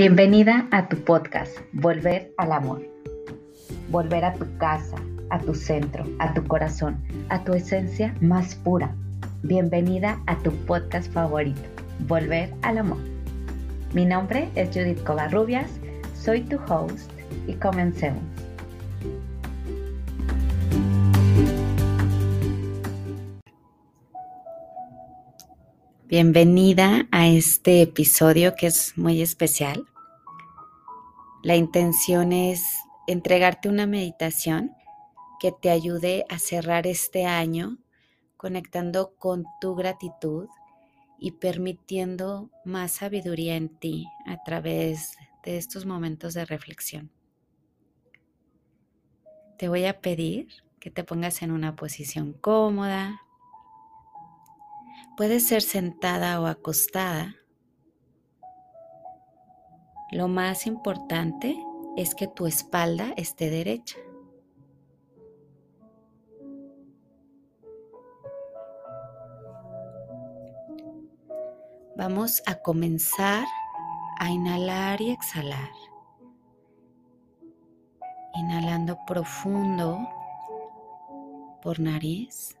Bienvenida a tu podcast, Volver al Amor. Volver a tu casa, a tu centro, a tu corazón, a tu esencia más pura. Bienvenida a tu podcast favorito, Volver al Amor. Mi nombre es Judith Covarrubias, soy tu host y comencemos. Bienvenida a este episodio que es muy especial. La intención es entregarte una meditación que te ayude a cerrar este año conectando con tu gratitud y permitiendo más sabiduría en ti a través de estos momentos de reflexión. Te voy a pedir que te pongas en una posición cómoda, Puede ser sentada o acostada. Lo más importante es que tu espalda esté derecha. Vamos a comenzar a inhalar y exhalar. Inhalando profundo por nariz.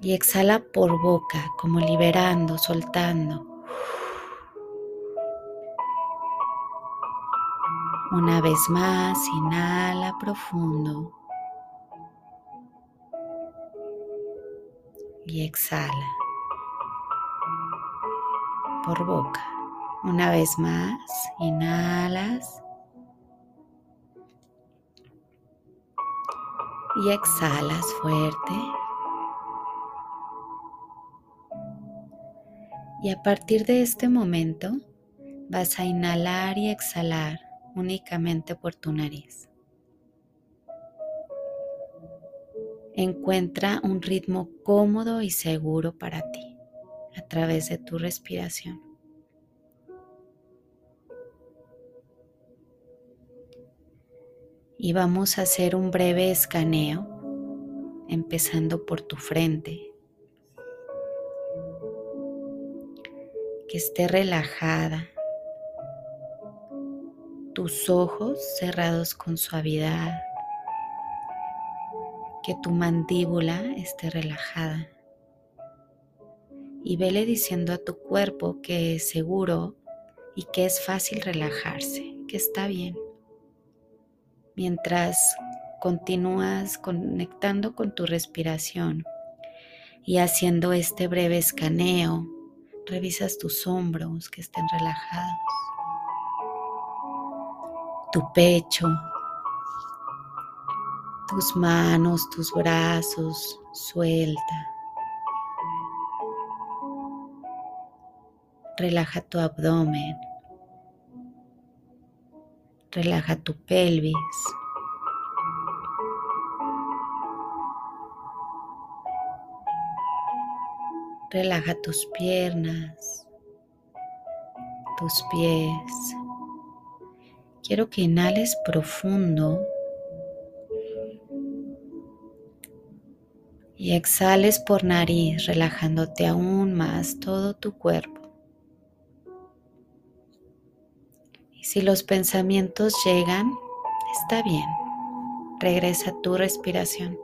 y exhala por boca, como liberando, soltando. Una vez más, inhala profundo y exhala por boca. Una vez más, inhalas y exhalas fuerte. Y a partir de este momento vas a inhalar y exhalar únicamente por tu nariz. Encuentra un ritmo cómodo y seguro para ti a través de tu respiración. Y vamos a hacer un breve escaneo, empezando por tu frente, que esté relajada, tus ojos cerrados con suavidad, que tu mandíbula esté relajada. Y vele diciendo a tu cuerpo que es seguro y que es fácil relajarse, que está bien. Mientras continúas conectando con tu respiración y haciendo este breve escaneo Revisas tus hombros que estén relajados, tu pecho, tus manos, tus brazos, suelta. Relaja tu abdomen. Relaja tu pelvis. Relaja tus piernas, tus pies. Quiero que inhales profundo y exhales por nariz, relajándote aún más todo tu cuerpo. Y si los pensamientos llegan, está bien. Regresa tu respiración.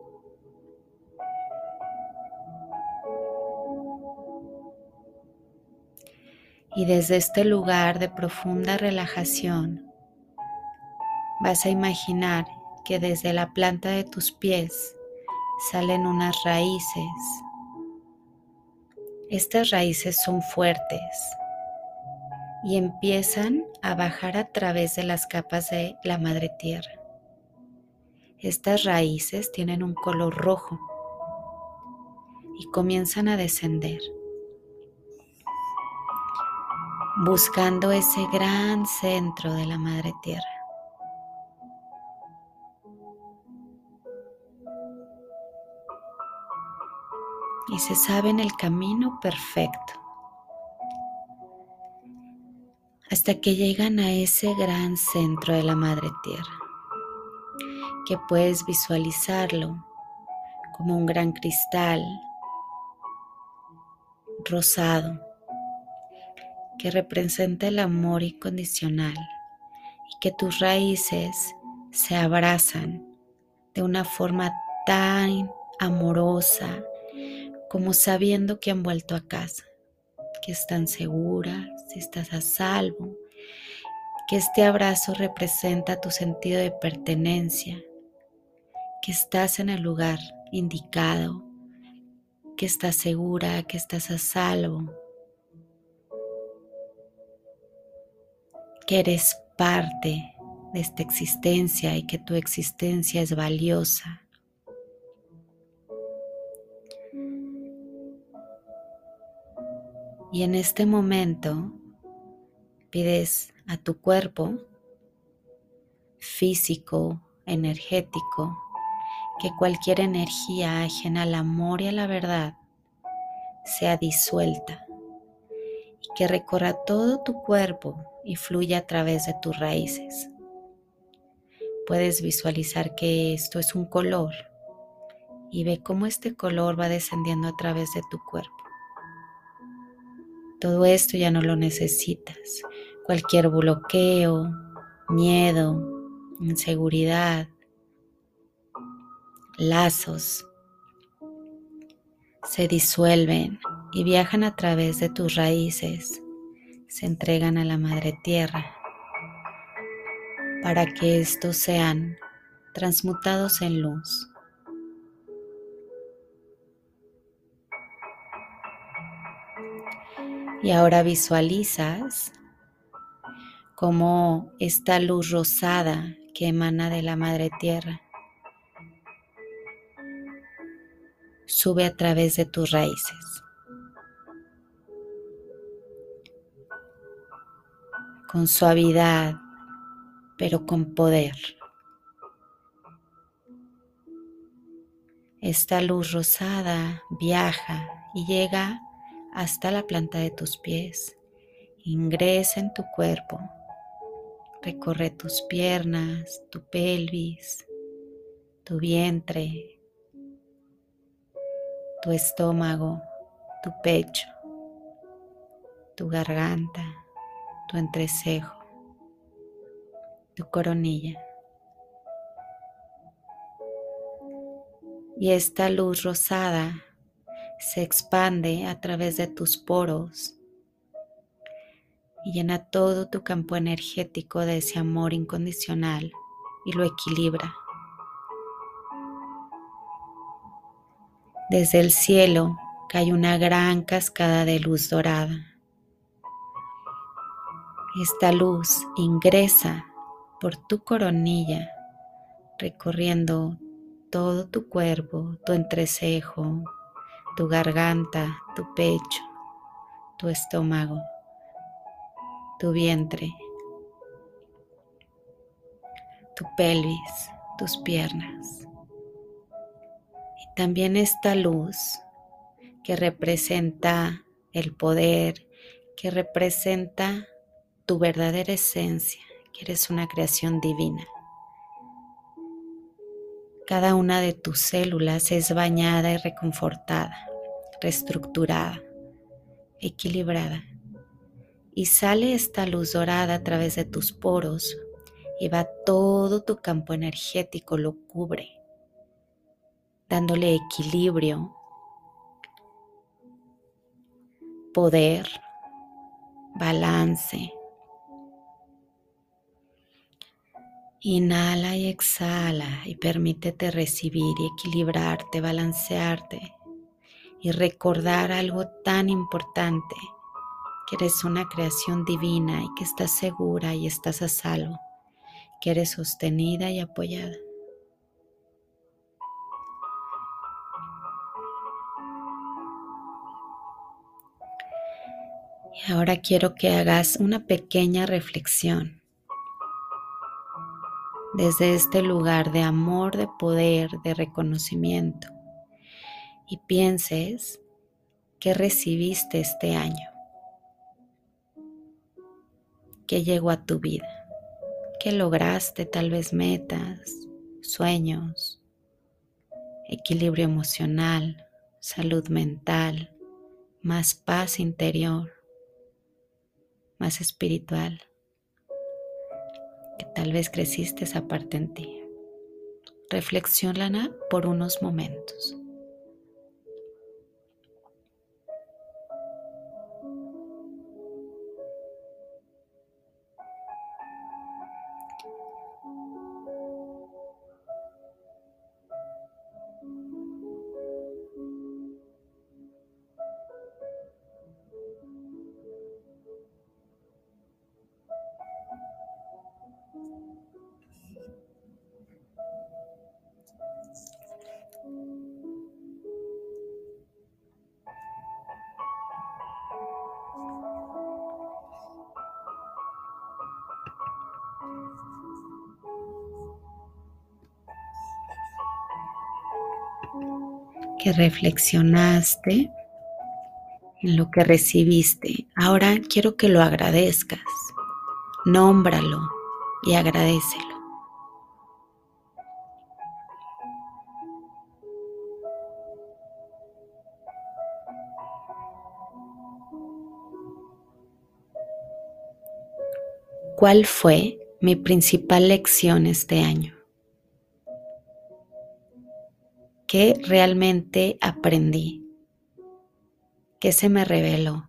Y desde este lugar de profunda relajación vas a imaginar que desde la planta de tus pies salen unas raíces. Estas raíces son fuertes y empiezan a bajar a través de las capas de la madre tierra. Estas raíces tienen un color rojo y comienzan a descender buscando ese gran centro de la Madre Tierra. Y se sabe en el camino perfecto. Hasta que llegan a ese gran centro de la Madre Tierra, que puedes visualizarlo como un gran cristal rosado que representa el amor incondicional y que tus raíces se abrazan de una forma tan amorosa como sabiendo que han vuelto a casa, que están seguras, estás a salvo, que este abrazo representa tu sentido de pertenencia, que estás en el lugar indicado, que estás segura, que estás a salvo, que eres parte de esta existencia y que tu existencia es valiosa. Y en este momento pides a tu cuerpo físico, energético, que cualquier energía ajena al amor y a la verdad sea disuelta y que recorra todo tu cuerpo y fluya a través de tus raíces. Puedes visualizar que esto es un color y ve cómo este color va descendiendo a través de tu cuerpo. Todo esto ya no lo necesitas. Cualquier bloqueo, miedo, inseguridad, lazos se disuelven y viajan a través de tus raíces, se entregan a la madre tierra para que estos sean transmutados en luz. Y ahora visualizas como esta luz rosada que emana de la madre tierra sube a través de tus raíces. Con suavidad, pero con poder. Esta luz rosada viaja y llega hasta la planta de tus pies. Ingresa en tu cuerpo. Recorre tus piernas, tu pelvis, tu vientre, tu estómago, tu pecho, tu garganta, tu entrecejo, tu coronilla. Y esta luz rosada se expande a través de tus poros y llena todo tu campo energético de ese amor incondicional y lo equilibra. Desde el cielo cae una gran cascada de luz dorada. Esta luz ingresa por tu coronilla, recorriendo todo tu cuerpo, tu entrecejo, tu garganta, tu pecho, tu estómago tu vientre, tu pelvis, tus piernas. Y también esta luz que representa el poder, que representa tu verdadera esencia, que eres una creación divina. Cada una de tus células es bañada y reconfortada, reestructurada, equilibrada y sale esta luz dorada a través de tus poros y va todo tu campo energético, lo cubre, dándole equilibrio, poder, balance. Inhala y exhala y permítete recibir y equilibrarte, balancearte y recordar algo tan importante que eres una creación divina y que estás segura y estás a salvo, que eres sostenida y apoyada. Y ahora quiero que hagas una pequeña reflexión desde este lugar de amor, de poder, de reconocimiento. Y pienses qué recibiste este año. Que llegó a tu vida, que lograste tal vez metas, sueños, equilibrio emocional, salud mental, más paz interior. más espiritual, que tal vez creciste esa parte en ti. Reflexiona por unos momentos. Reflexionaste, en lo que recibiste. Ahora quiero que lo agradezcas. Nómbralo y agradecelo. ¿Cuál fue mi principal lección este año? ¿Qué realmente aprendí? ¿Qué se me reveló?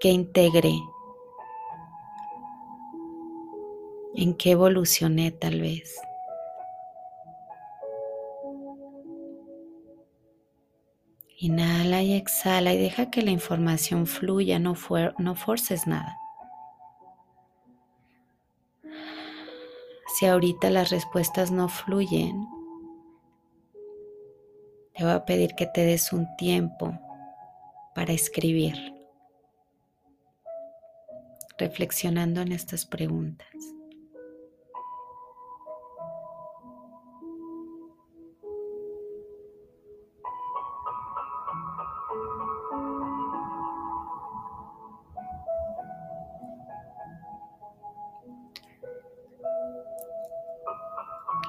¿Qué integré? ¿En qué evolucioné tal vez? Inhala y exhala y deja que la información fluya, no, no forces nada. Si ahorita las respuestas no fluyen, te voy a pedir que te des un tiempo para escribir, reflexionando en estas preguntas.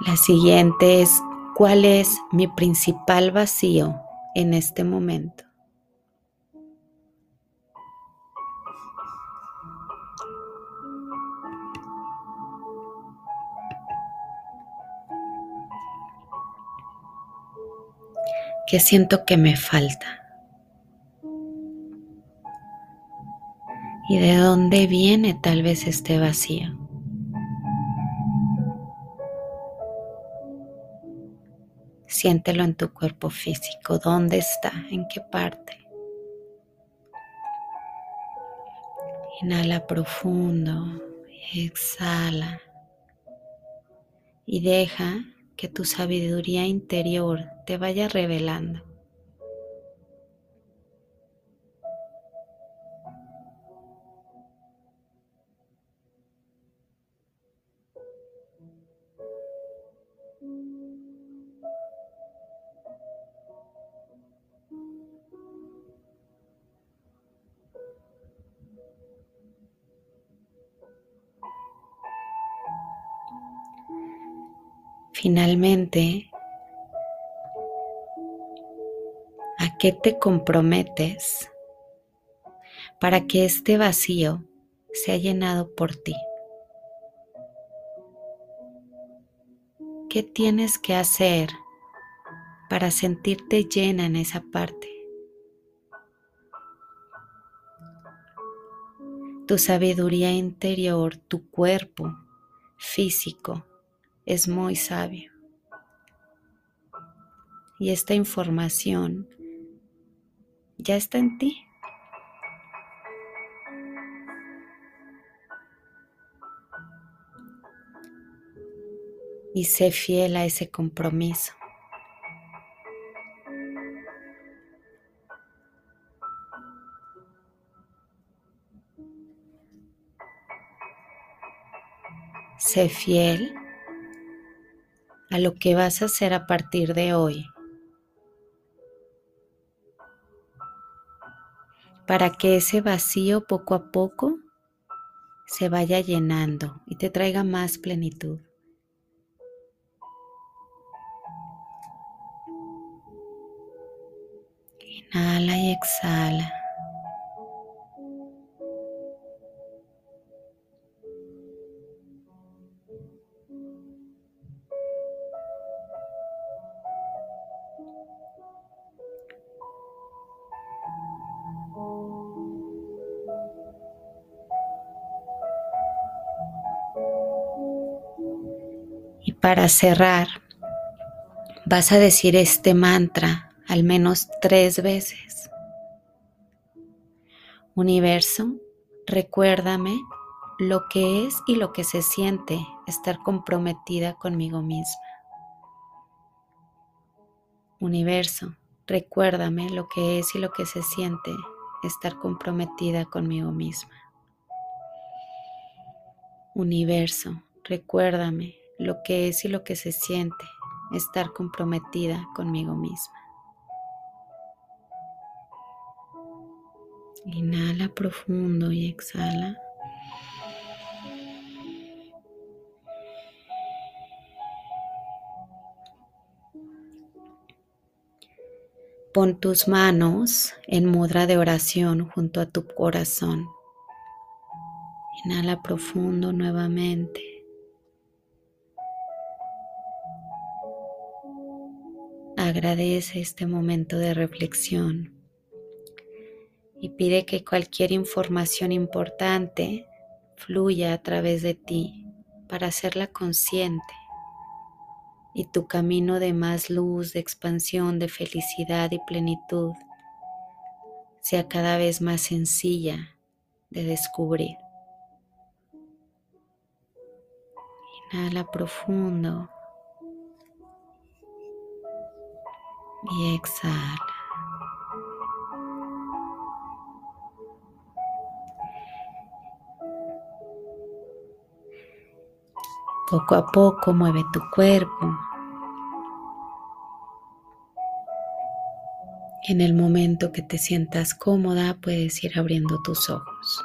La siguiente es ¿Cuál es mi principal vacío en este momento? ¿Qué siento que me falta? ¿Y de dónde viene tal vez este vacío? Siéntelo en tu cuerpo físico. ¿Dónde está? ¿En qué parte? Inhala profundo. Exhala. Y deja que tu sabiduría interior te vaya revelando. Finalmente, ¿a qué te comprometes para que este vacío sea llenado por ti? ¿Qué tienes que hacer para sentirte llena en esa parte? Tu sabiduría interior, tu cuerpo físico, es muy sabio. Y esta información ya está en ti. Y sé fiel a ese compromiso. Sé fiel a lo que vas a hacer a partir de hoy para que ese vacío poco a poco se vaya llenando y te traiga más plenitud. Inhala y exhala. Para cerrar, vas a decir este mantra al menos tres veces. Universo, recuérdame lo que es y lo que se siente estar comprometida conmigo misma. Universo, recuérdame lo que es y lo que se siente estar comprometida conmigo misma. Universo, recuérdame lo que es y lo que se siente estar comprometida conmigo misma. Inhala profundo y exhala. Pon tus manos en mudra de oración junto a tu corazón. Inhala profundo nuevamente. Agradece este momento de reflexión y pide que cualquier información importante fluya a través de ti para hacerla consciente y tu camino de más luz, de expansión, de felicidad y plenitud sea cada vez más sencilla de descubrir. Inhala profundo y exhala. Poco a poco mueve tu cuerpo. En el momento que te sientas cómoda puedes ir abriendo tus ojos.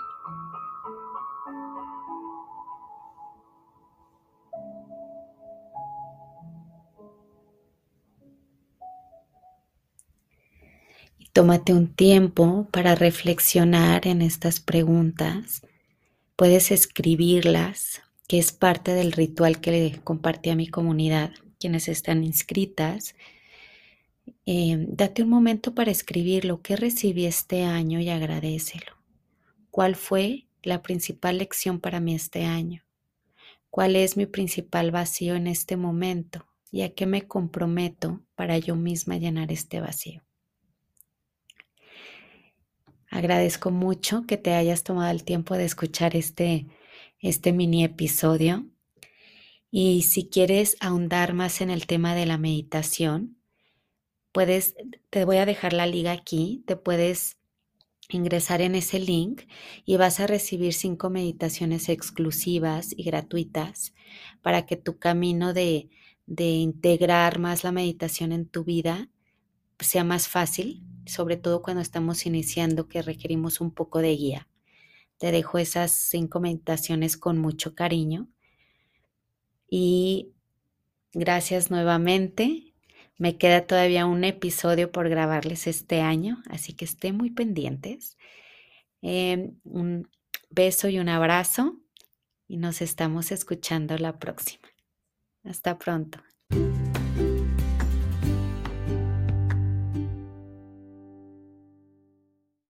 Tómate un tiempo para reflexionar en estas preguntas. Puedes escribirlas, que es parte del ritual que le compartí a mi comunidad, quienes están inscritas Em, date un momento para escribir lo que recibí este año y agradecelo. ¿Cuál fue la principal lección para mí este año? ¿Cuál es mi principal vacío en este momento? ¿Y a qué me comprometo para yo misma llenar este vacío? Agradezco mucho que te hayas tomado el tiempo de escuchar este, este mini episodio. Y si quieres ahondar más en el tema de la meditación, puedes, te voy a dejar la liga aquí, te puedes ingresar en ese link y vas a recibir cinco meditaciones exclusivas y gratuitas para que tu camino de, de integrar más la meditación en tu vida sea más fácil, sobre todo cuando estamos iniciando que requerimos un poco de guía. Te dejo esas cinco meditaciones con mucho cariño y gracias nuevamente me queda todavía un episodio por grabarles este año, así que estén muy pendientes. Em, un beso y un abrazo y nos estamos escuchando la próxima. Hasta pronto.